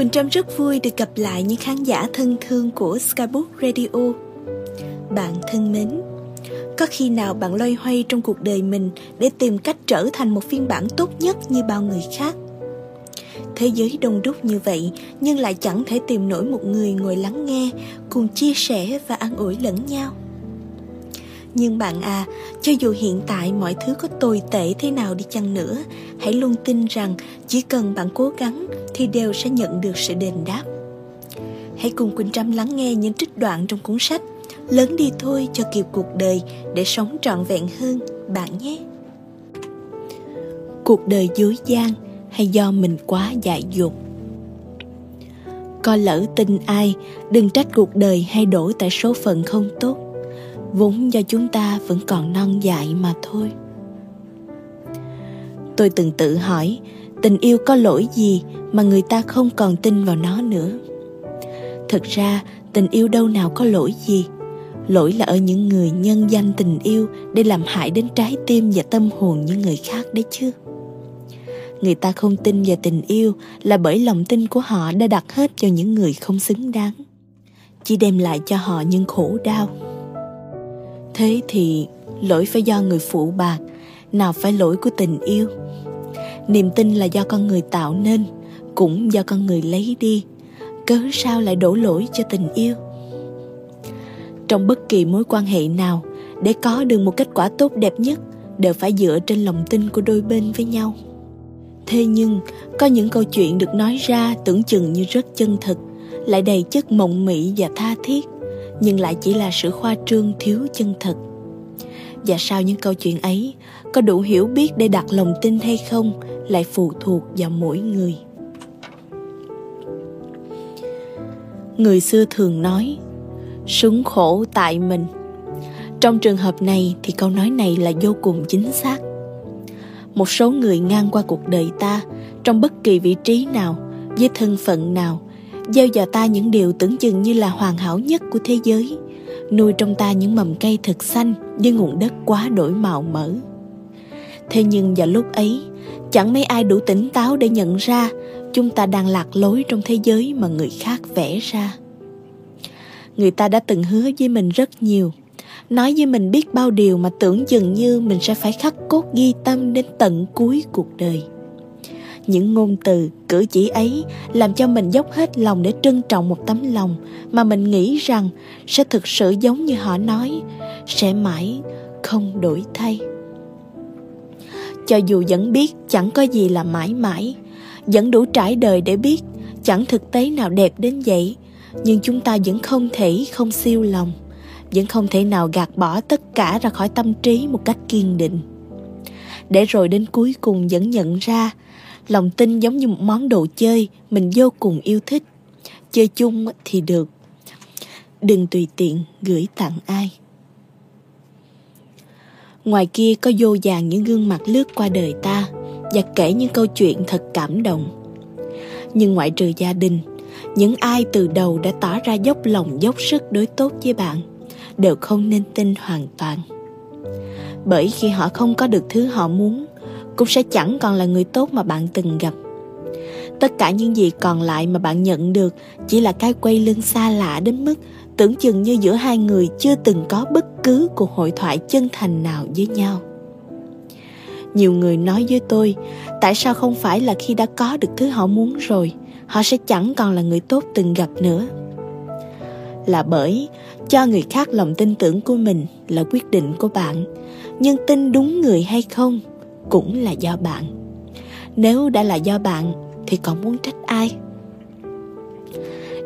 Quỳnh Trâm rất vui được gặp lại những khán giả thân thương của Skybook Radio. Bạn thân mến, có khi nào bạn loay hoay trong cuộc đời mình để tìm cách trở thành một phiên bản tốt nhất như bao người khác? Thế giới đông đúc như vậy nhưng lại chẳng thể tìm nổi một người ngồi lắng nghe, cùng chia sẻ và an ủi lẫn nhau. Nhưng bạn à, cho dù hiện tại mọi thứ có tồi tệ thế nào đi chăng nữa, hãy luôn tin rằng chỉ cần bạn cố gắng thì đều sẽ nhận được sự đền đáp. Hãy cùng Quỳnh Trâm lắng nghe những trích đoạn trong cuốn sách Lớn đi thôi cho kịp cuộc đời để sống trọn vẹn hơn bạn nhé. Cuộc đời dối gian hay do mình quá dại dột? Coi lỡ tin ai, đừng trách cuộc đời hay đổ tại số phận không tốt vốn do chúng ta vẫn còn non dại mà thôi. Tôi từng tự hỏi, tình yêu có lỗi gì mà người ta không còn tin vào nó nữa? Thực ra, tình yêu đâu nào có lỗi gì. Lỗi là ở những người nhân danh tình yêu để làm hại đến trái tim và tâm hồn những người khác đấy chứ. Người ta không tin vào tình yêu là bởi lòng tin của họ đã đặt hết cho những người không xứng đáng. Chỉ đem lại cho họ những khổ đau thế thì lỗi phải do người phụ bạc, nào phải lỗi của tình yêu. Niềm tin là do con người tạo nên, cũng do con người lấy đi. Cớ sao lại đổ lỗi cho tình yêu? Trong bất kỳ mối quan hệ nào, để có được một kết quả tốt đẹp nhất, đều phải dựa trên lòng tin của đôi bên với nhau. Thế nhưng, có những câu chuyện được nói ra tưởng chừng như rất chân thực, lại đầy chất mộng mị và tha thiết nhưng lại chỉ là sự khoa trương thiếu chân thật. Và sau những câu chuyện ấy, có đủ hiểu biết để đặt lòng tin hay không lại phụ thuộc vào mỗi người. Người xưa thường nói súng khổ tại mình. Trong trường hợp này thì câu nói này là vô cùng chính xác. Một số người ngang qua cuộc đời ta, trong bất kỳ vị trí nào, với thân phận nào gieo vào ta những điều tưởng chừng như là hoàn hảo nhất của thế giới, nuôi trong ta những mầm cây thật xanh với nguồn đất quá đổi màu mỡ. Thế nhưng vào lúc ấy, chẳng mấy ai đủ tỉnh táo để nhận ra chúng ta đang lạc lối trong thế giới mà người khác vẽ ra. Người ta đã từng hứa với mình rất nhiều, nói với mình biết bao điều mà tưởng chừng như mình sẽ phải khắc cốt ghi tâm đến tận cuối cuộc đời những ngôn từ, cử chỉ ấy làm cho mình dốc hết lòng để trân trọng một tấm lòng mà mình nghĩ rằng sẽ thực sự giống như họ nói, sẽ mãi không đổi thay. Cho dù vẫn biết chẳng có gì là mãi mãi, vẫn đủ trải đời để biết chẳng thực tế nào đẹp đến vậy, nhưng chúng ta vẫn không thể không siêu lòng, vẫn không thể nào gạt bỏ tất cả ra khỏi tâm trí một cách kiên định. Để rồi đến cuối cùng vẫn nhận ra lòng tin giống như một món đồ chơi mình vô cùng yêu thích. Chơi chung thì được. Đừng tùy tiện gửi tặng ai. Ngoài kia có vô vàng những gương mặt lướt qua đời ta và kể những câu chuyện thật cảm động. Nhưng ngoại trừ gia đình, những ai từ đầu đã tỏ ra dốc lòng, dốc sức đối tốt với bạn đều không nên tin hoàn toàn. Bởi khi họ không có được thứ họ muốn cũng sẽ chẳng còn là người tốt mà bạn từng gặp. Tất cả những gì còn lại mà bạn nhận được chỉ là cái quay lưng xa lạ đến mức tưởng chừng như giữa hai người chưa từng có bất cứ cuộc hội thoại chân thành nào với nhau. Nhiều người nói với tôi, tại sao không phải là khi đã có được thứ họ muốn rồi, họ sẽ chẳng còn là người tốt từng gặp nữa? Là bởi, cho người khác lòng tin tưởng của mình là quyết định của bạn, nhưng tin đúng người hay không cũng là do bạn. Nếu đã là do bạn, thì còn muốn trách ai?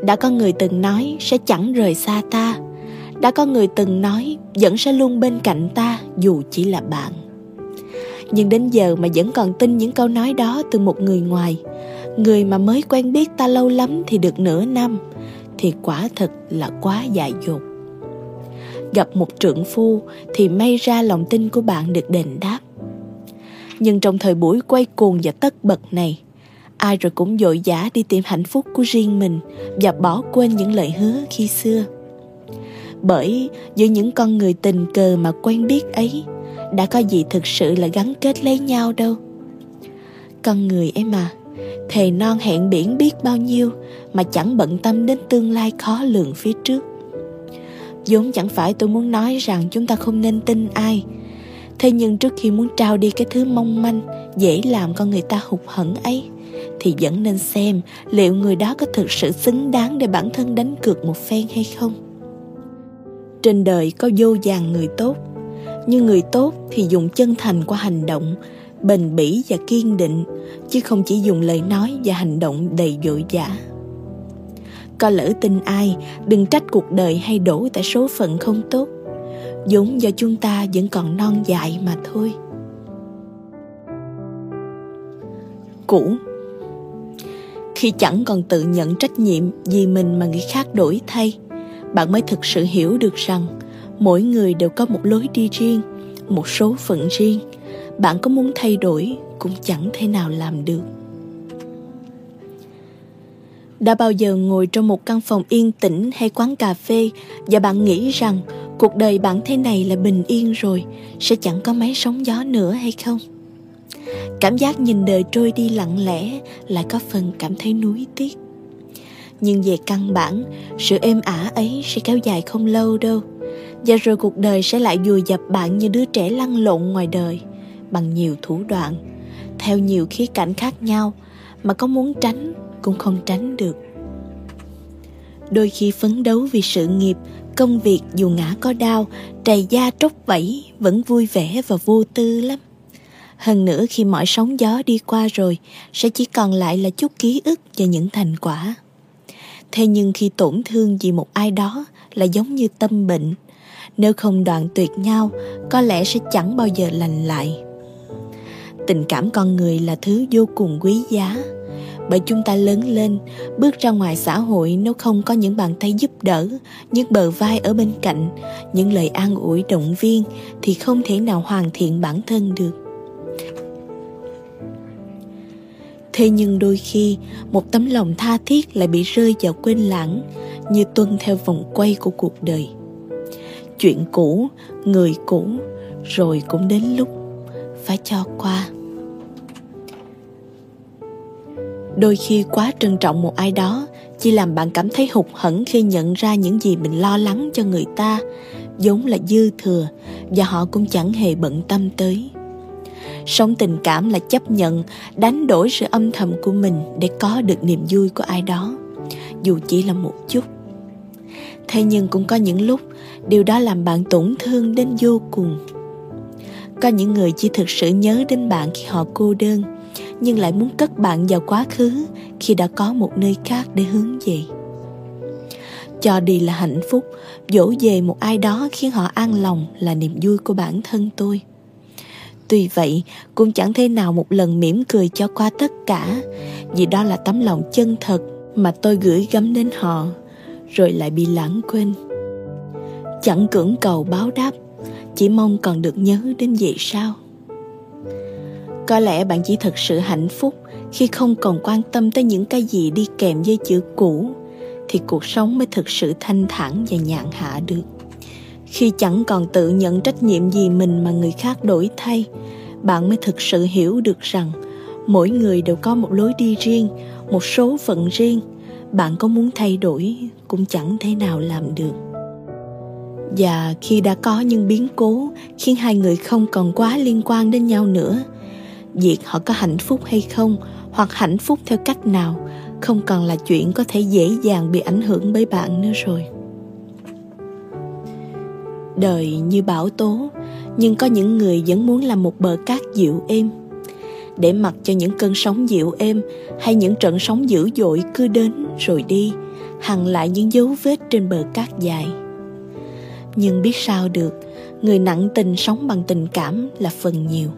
Đã có người từng nói sẽ chẳng rời xa ta. Đã có người từng nói vẫn sẽ luôn bên cạnh ta dù chỉ là bạn. Nhưng đến giờ mà vẫn còn tin những câu nói đó từ một người ngoài, người mà mới quen biết ta lâu lắm thì được nửa năm, thì quả thật là quá dại dột. Gặp một trượng phu thì may ra lòng tin của bạn được đền đáp nhưng trong thời buổi quay cuồng và tất bật này, ai rồi cũng dội dã đi tìm hạnh phúc của riêng mình và bỏ quên những lời hứa khi xưa. Bởi giữa những con người tình cờ mà quen biết ấy, đã có gì thực sự là gắn kết lấy nhau đâu. Con người ấy mà, thề non hẹn biển biết bao nhiêu mà chẳng bận tâm đến tương lai khó lường phía trước. Vốn chẳng phải tôi muốn nói rằng chúng ta không nên tin ai thế nhưng trước khi muốn trao đi cái thứ mong manh, dễ làm con người ta hụt hẫng ấy, thì vẫn nên xem liệu người đó có thực sự xứng đáng để bản thân đánh cược một phen hay không. Trên đời có vô vàng người tốt, nhưng người tốt thì dùng chân thành qua hành động, bền bỉ và kiên định, chứ không chỉ dùng lời nói và hành động đầy vội vã có lỡ tin ai đừng trách cuộc đời hay đổ tại số phận không tốt vốn do chúng ta vẫn còn non dại mà thôi. Cũ. Khi chẳng còn tự nhận trách nhiệm vì mình mà người khác đổi thay, bạn mới thực sự hiểu được rằng mỗi người đều có một lối đi riêng, một số phận riêng. Bạn có muốn thay đổi cũng chẳng thể nào làm được. Đã bao giờ ngồi trong một căn phòng yên tĩnh hay quán cà phê và bạn nghĩ rằng cuộc đời bạn thế này là bình yên rồi, sẽ chẳng có mấy sóng gió nữa hay không? Cảm giác nhìn đời trôi đi lặng lẽ lại có phần cảm thấy nuối tiếc. Nhưng về căn bản, sự êm ả ấy sẽ kéo dài không lâu đâu. Và rồi cuộc đời sẽ lại vùi dập bạn như đứa trẻ lăn lộn ngoài đời, bằng nhiều thủ đoạn, theo nhiều khía cạnh khác nhau, mà có muốn tránh cũng không tránh được. Đôi khi phấn đấu vì sự nghiệp công việc dù ngã có đau, trầy da tróc vẫy vẫn vui vẻ và vô tư lắm. Hơn nữa, khi mọi sóng gió đi qua rồi, sẽ chỉ còn lại là chút ký ức và những thành quả. Thế nhưng khi tổn thương vì một ai đó là giống như tâm bệnh, nếu không đoạn tuyệt nhau, có lẽ sẽ chẳng bao giờ lành lại. Tình cảm con người là thứ vô cùng quý giá bởi chúng ta lớn lên, bước ra ngoài xã hội nếu không có những bàn tay giúp đỡ, những bờ vai ở bên cạnh, những lời an ủi động viên thì không thể nào hoàn thiện bản thân được. Thế nhưng đôi khi, một tấm lòng tha thiết lại bị rơi vào quên lãng, như tuân theo vòng quay của cuộc đời. Chuyện cũ, người cũ, rồi cũng đến lúc phải cho qua. Đôi khi quá trân trọng một ai đó, chỉ làm bạn cảm thấy hụt hẫng khi nhận ra những gì mình lo lắng cho người ta giống là dư thừa, và họ cũng chẳng hề bận tâm tới. Sống tình cảm là chấp nhận, đánh đổi sự âm thầm của mình để có được niềm vui của ai đó, dù chỉ là một chút. Thế nhưng cũng có những lúc, điều đó làm bạn tổn thương đến vô cùng. Có những người chỉ thực sự nhớ đến bạn khi họ cô đơn nhưng lại muốn cất bạn vào quá khứ khi đã có một nơi khác để hướng về. Cho đi là hạnh phúc, dỗ về một ai đó khiến họ an lòng là niềm vui của bản thân tôi. Tuy vậy, cũng chẳng thể nào một lần mỉm cười cho qua tất cả, vì đó là tấm lòng chân thật mà tôi gửi gắm đến họ, rồi lại bị lãng quên. Chẳng cưỡng cầu báo đáp, chỉ mong còn được nhớ đến vậy sao? Có lẽ bạn chỉ thực sự hạnh phúc khi không còn quan tâm tới những cái gì đi kèm với chữ cũ, thì cuộc sống mới thực sự thanh thản và nhàn hạ được. Khi chẳng còn tự nhận trách nhiệm gì mình mà người khác đổi thay, bạn mới thực sự hiểu được rằng mỗi người đều có một lối đi riêng, một số phận riêng. Bạn có muốn thay đổi cũng chẳng thể nào làm được. Và khi đã có những biến cố, khiến hai người không còn quá liên quan đến nhau nữa việc họ có hạnh phúc hay không, hoặc hạnh phúc theo cách nào, không còn là chuyện có thể dễ dàng bị ảnh hưởng bởi bạn nữa rồi. Đời như bão tố, nhưng có những người vẫn muốn làm một bờ cát dịu êm. Để mặc cho những cơn sóng dịu êm hay những trận sóng dữ dội cứ đến rồi đi hằn lại những dấu vết trên bờ cát dài. Nhưng biết sao được, người nặng tình sống bằng tình cảm là phần nhiều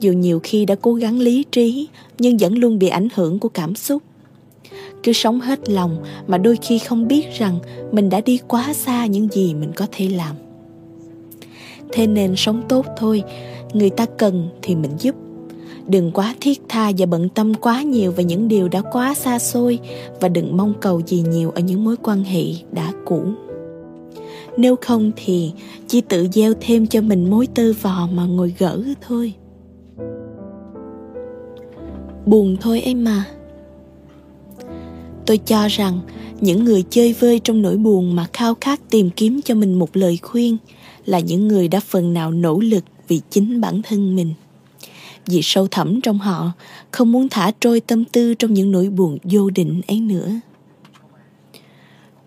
dù nhiều khi đã cố gắng lý trí, nhưng vẫn luôn bị ảnh hưởng của cảm xúc. Cứ sống hết lòng mà đôi khi không biết rằng mình đã đi quá xa những gì mình có thể làm. Thế nên sống tốt thôi, người ta cần thì mình giúp. Đừng quá thiết tha và bận tâm quá nhiều về những điều đã quá xa xôi và đừng mong cầu gì nhiều ở những mối quan hệ đã cũ. Nếu không thì chỉ tự gieo thêm cho mình mối tơ vò mà ngồi gỡ thôi buồn thôi em mà. Tôi cho rằng những người chơi vơi trong nỗi buồn mà khao khát tìm kiếm cho mình một lời khuyên là những người đã phần nào nỗ lực vì chính bản thân mình. Vì sâu thẳm trong họ, không muốn thả trôi tâm tư trong những nỗi buồn vô định ấy nữa.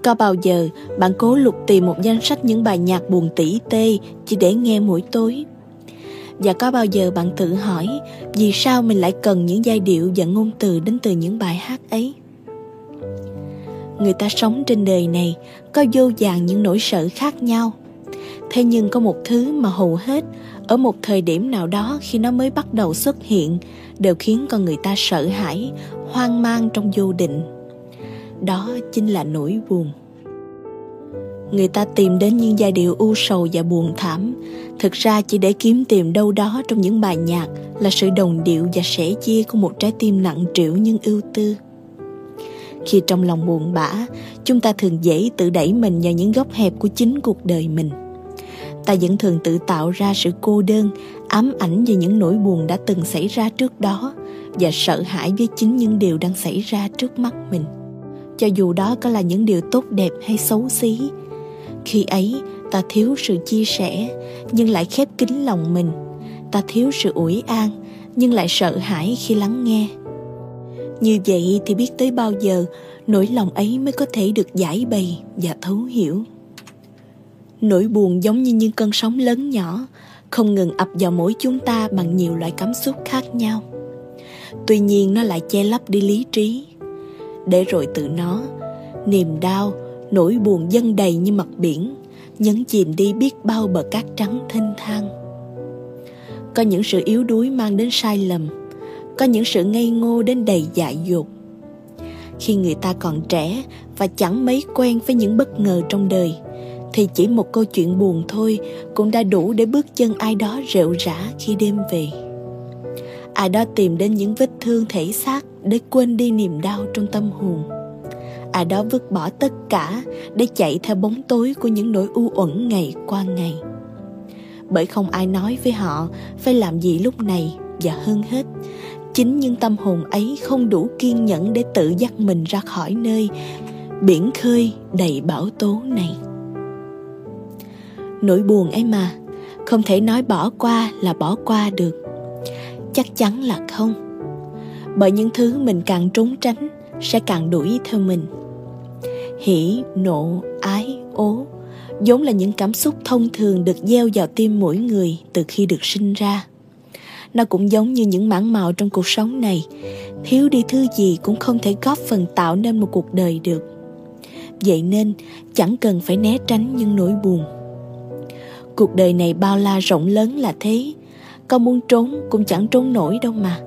Có bao giờ bạn cố lục tìm một danh sách những bài nhạc buồn tỉ tê chỉ để nghe mỗi tối? Và có bao giờ bạn tự hỏi vì sao mình lại cần những giai điệu và ngôn từ đến từ những bài hát ấy? Người ta sống trên đời này có vô vàng những nỗi sợ khác nhau. Thế nhưng có một thứ mà hầu hết ở một thời điểm nào đó khi nó mới bắt đầu xuất hiện đều khiến con người ta sợ hãi, hoang mang trong vô định. Đó chính là nỗi buồn người ta tìm đến những giai điệu u sầu và buồn thảm. Thực ra chỉ để kiếm tìm đâu đó trong những bài nhạc là sự đồng điệu và sẻ chia của một trái tim nặng trĩu nhưng ưu tư. Khi trong lòng buồn bã, chúng ta thường dễ tự đẩy mình vào những góc hẹp của chính cuộc đời mình. Ta vẫn thường tự tạo ra sự cô đơn, ám ảnh về những nỗi buồn đã từng xảy ra trước đó và sợ hãi với chính những điều đang xảy ra trước mắt mình. Cho dù đó có là những điều tốt đẹp hay xấu xí khi ấy, ta thiếu sự chia sẻ, nhưng lại khép kín lòng mình. Ta thiếu sự ủi an, nhưng lại sợ hãi khi lắng nghe. Như vậy thì biết tới bao giờ nỗi lòng ấy mới có thể được giải bày và thấu hiểu. Nỗi buồn giống như những cơn sóng lớn nhỏ, không ngừng ập vào mỗi chúng ta bằng nhiều loại cảm xúc khác nhau. Tuy nhiên nó lại che lấp đi lý trí. Để rồi tự nó, niềm đau nỗi buồn dâng đầy như mặt biển, nhấn chìm đi biết bao bờ cát trắng thênh thang. Có những sự yếu đuối mang đến sai lầm, có những sự ngây ngô đến đầy dại dột. Khi người ta còn trẻ và chẳng mấy quen với những bất ngờ trong đời, thì chỉ một câu chuyện buồn thôi cũng đã đủ để bước chân ai đó rệu rã khi đêm về. Ai đó tìm đến những vết thương thể xác để quên đi niềm đau trong tâm hồn. À, ai đó vứt bỏ tất cả để chạy theo bóng tối của những nỗi u uẩn ngày qua ngày. Bởi không ai nói với họ phải làm gì lúc này và hơn hết, chính những tâm hồn ấy không đủ kiên nhẫn để tự dắt mình ra khỏi nơi biển khơi đầy bão tố này. Nỗi buồn ấy mà, không thể nói bỏ qua là bỏ qua được. Chắc chắn là không, bởi những thứ mình càng trốn tránh sẽ càng đuổi theo mình hỉ, nộ, ái, ố, vốn là những cảm xúc thông thường được gieo vào tim mỗi người từ khi được sinh ra. Nó cũng giống như những mảng màu trong cuộc sống này. Thiếu đi thứ gì cũng không thể góp phần tạo nên một cuộc đời được. Vậy nên, chẳng cần phải né tránh những nỗi buồn. Cuộc đời này bao la rộng lớn là thế. Con muốn trốn cũng chẳng trốn nổi đâu mà.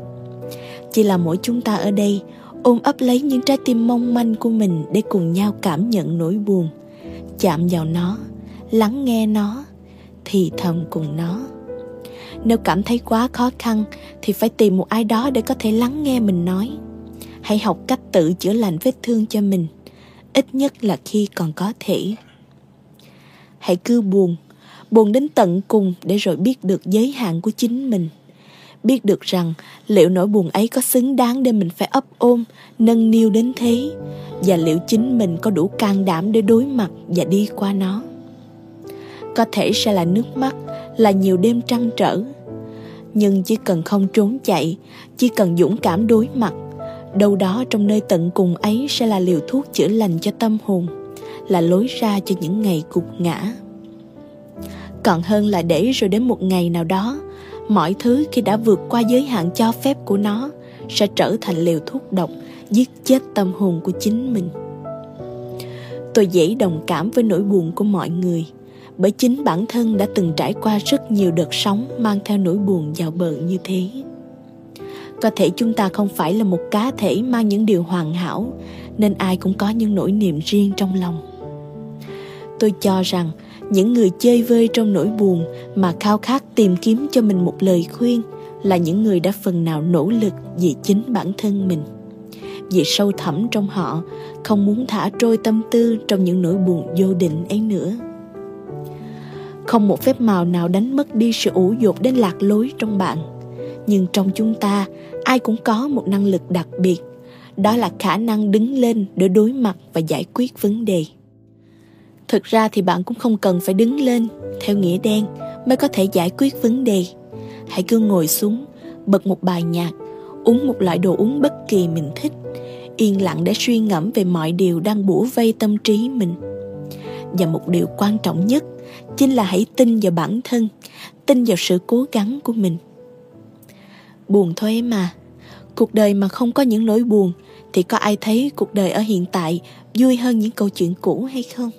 Chỉ là mỗi chúng ta ở đây ôm ấp lấy những trái tim mong manh của mình để cùng nhau cảm nhận nỗi buồn. Chạm vào nó, lắng nghe nó, thì thầm cùng nó. Nếu cảm thấy quá khó khăn, thì phải tìm một ai đó để có thể lắng nghe mình nói. Hãy học cách tự chữa lành vết thương cho mình, ít nhất là khi còn có thể. Hãy cứ buồn buồn đến tận cùng để rồi biết được giới hạn của chính mình biết được rằng liệu nỗi buồn ấy có xứng đáng để mình phải ấp ôm, nâng niu đến thế? Và liệu chính mình có đủ can đảm để đối mặt và đi qua nó? Có thể sẽ là nước mắt, là nhiều đêm trăn trở. Nhưng chỉ cần không trốn chạy, chỉ cần dũng cảm đối mặt, đâu đó trong nơi tận cùng ấy sẽ là liều thuốc chữa lành cho tâm hồn, là lối ra cho những ngày cục ngã. Còn hơn là để rồi đến một ngày nào đó mọi thứ khi đã vượt qua giới hạn cho phép của nó sẽ trở thành liều thuốc độc, giết chết tâm hồn của chính mình. Tôi dễ đồng cảm với nỗi buồn của mọi người, bởi chính bản thân đã từng trải qua rất nhiều đợt sóng mang theo nỗi buồn vào bờ như thế. Có thể chúng ta không phải là một cá thể mang những điều hoàn hảo, nên ai cũng có những nỗi niềm riêng trong lòng. Tôi cho rằng những người chơi vơi trong nỗi buồn mà khao khát tìm kiếm cho mình một lời khuyên là những người đã phần nào nỗ lực vì chính bản thân mình. Vì sâu thẳm trong họ, không muốn thả trôi tâm tư trong những nỗi buồn vô định ấy nữa. Không một phép màu nào đánh mất đi sự ủ dột đến lạc lối trong bạn. Nhưng trong chúng ta, ai cũng có một năng lực đặc biệt. Đó là khả năng đứng lên để đối mặt và giải quyết vấn đề thực ra thì bạn cũng không cần phải đứng lên, theo nghĩa đen, mới có thể giải quyết vấn đề. Hãy cứ ngồi xuống, bật một bài nhạc, uống một loại đồ uống bất kỳ mình thích. Yên lặng để suy ngẫm về mọi điều đang bủa vây tâm trí mình. Và một điều quan trọng nhất, chính là hãy tin vào bản thân, tin vào sự cố gắng của mình. Buồn thôi mà cuộc đời mà không có những nỗi buồn thì có ai thấy cuộc đời ở hiện tại vui hơn những câu chuyện cũ hay không?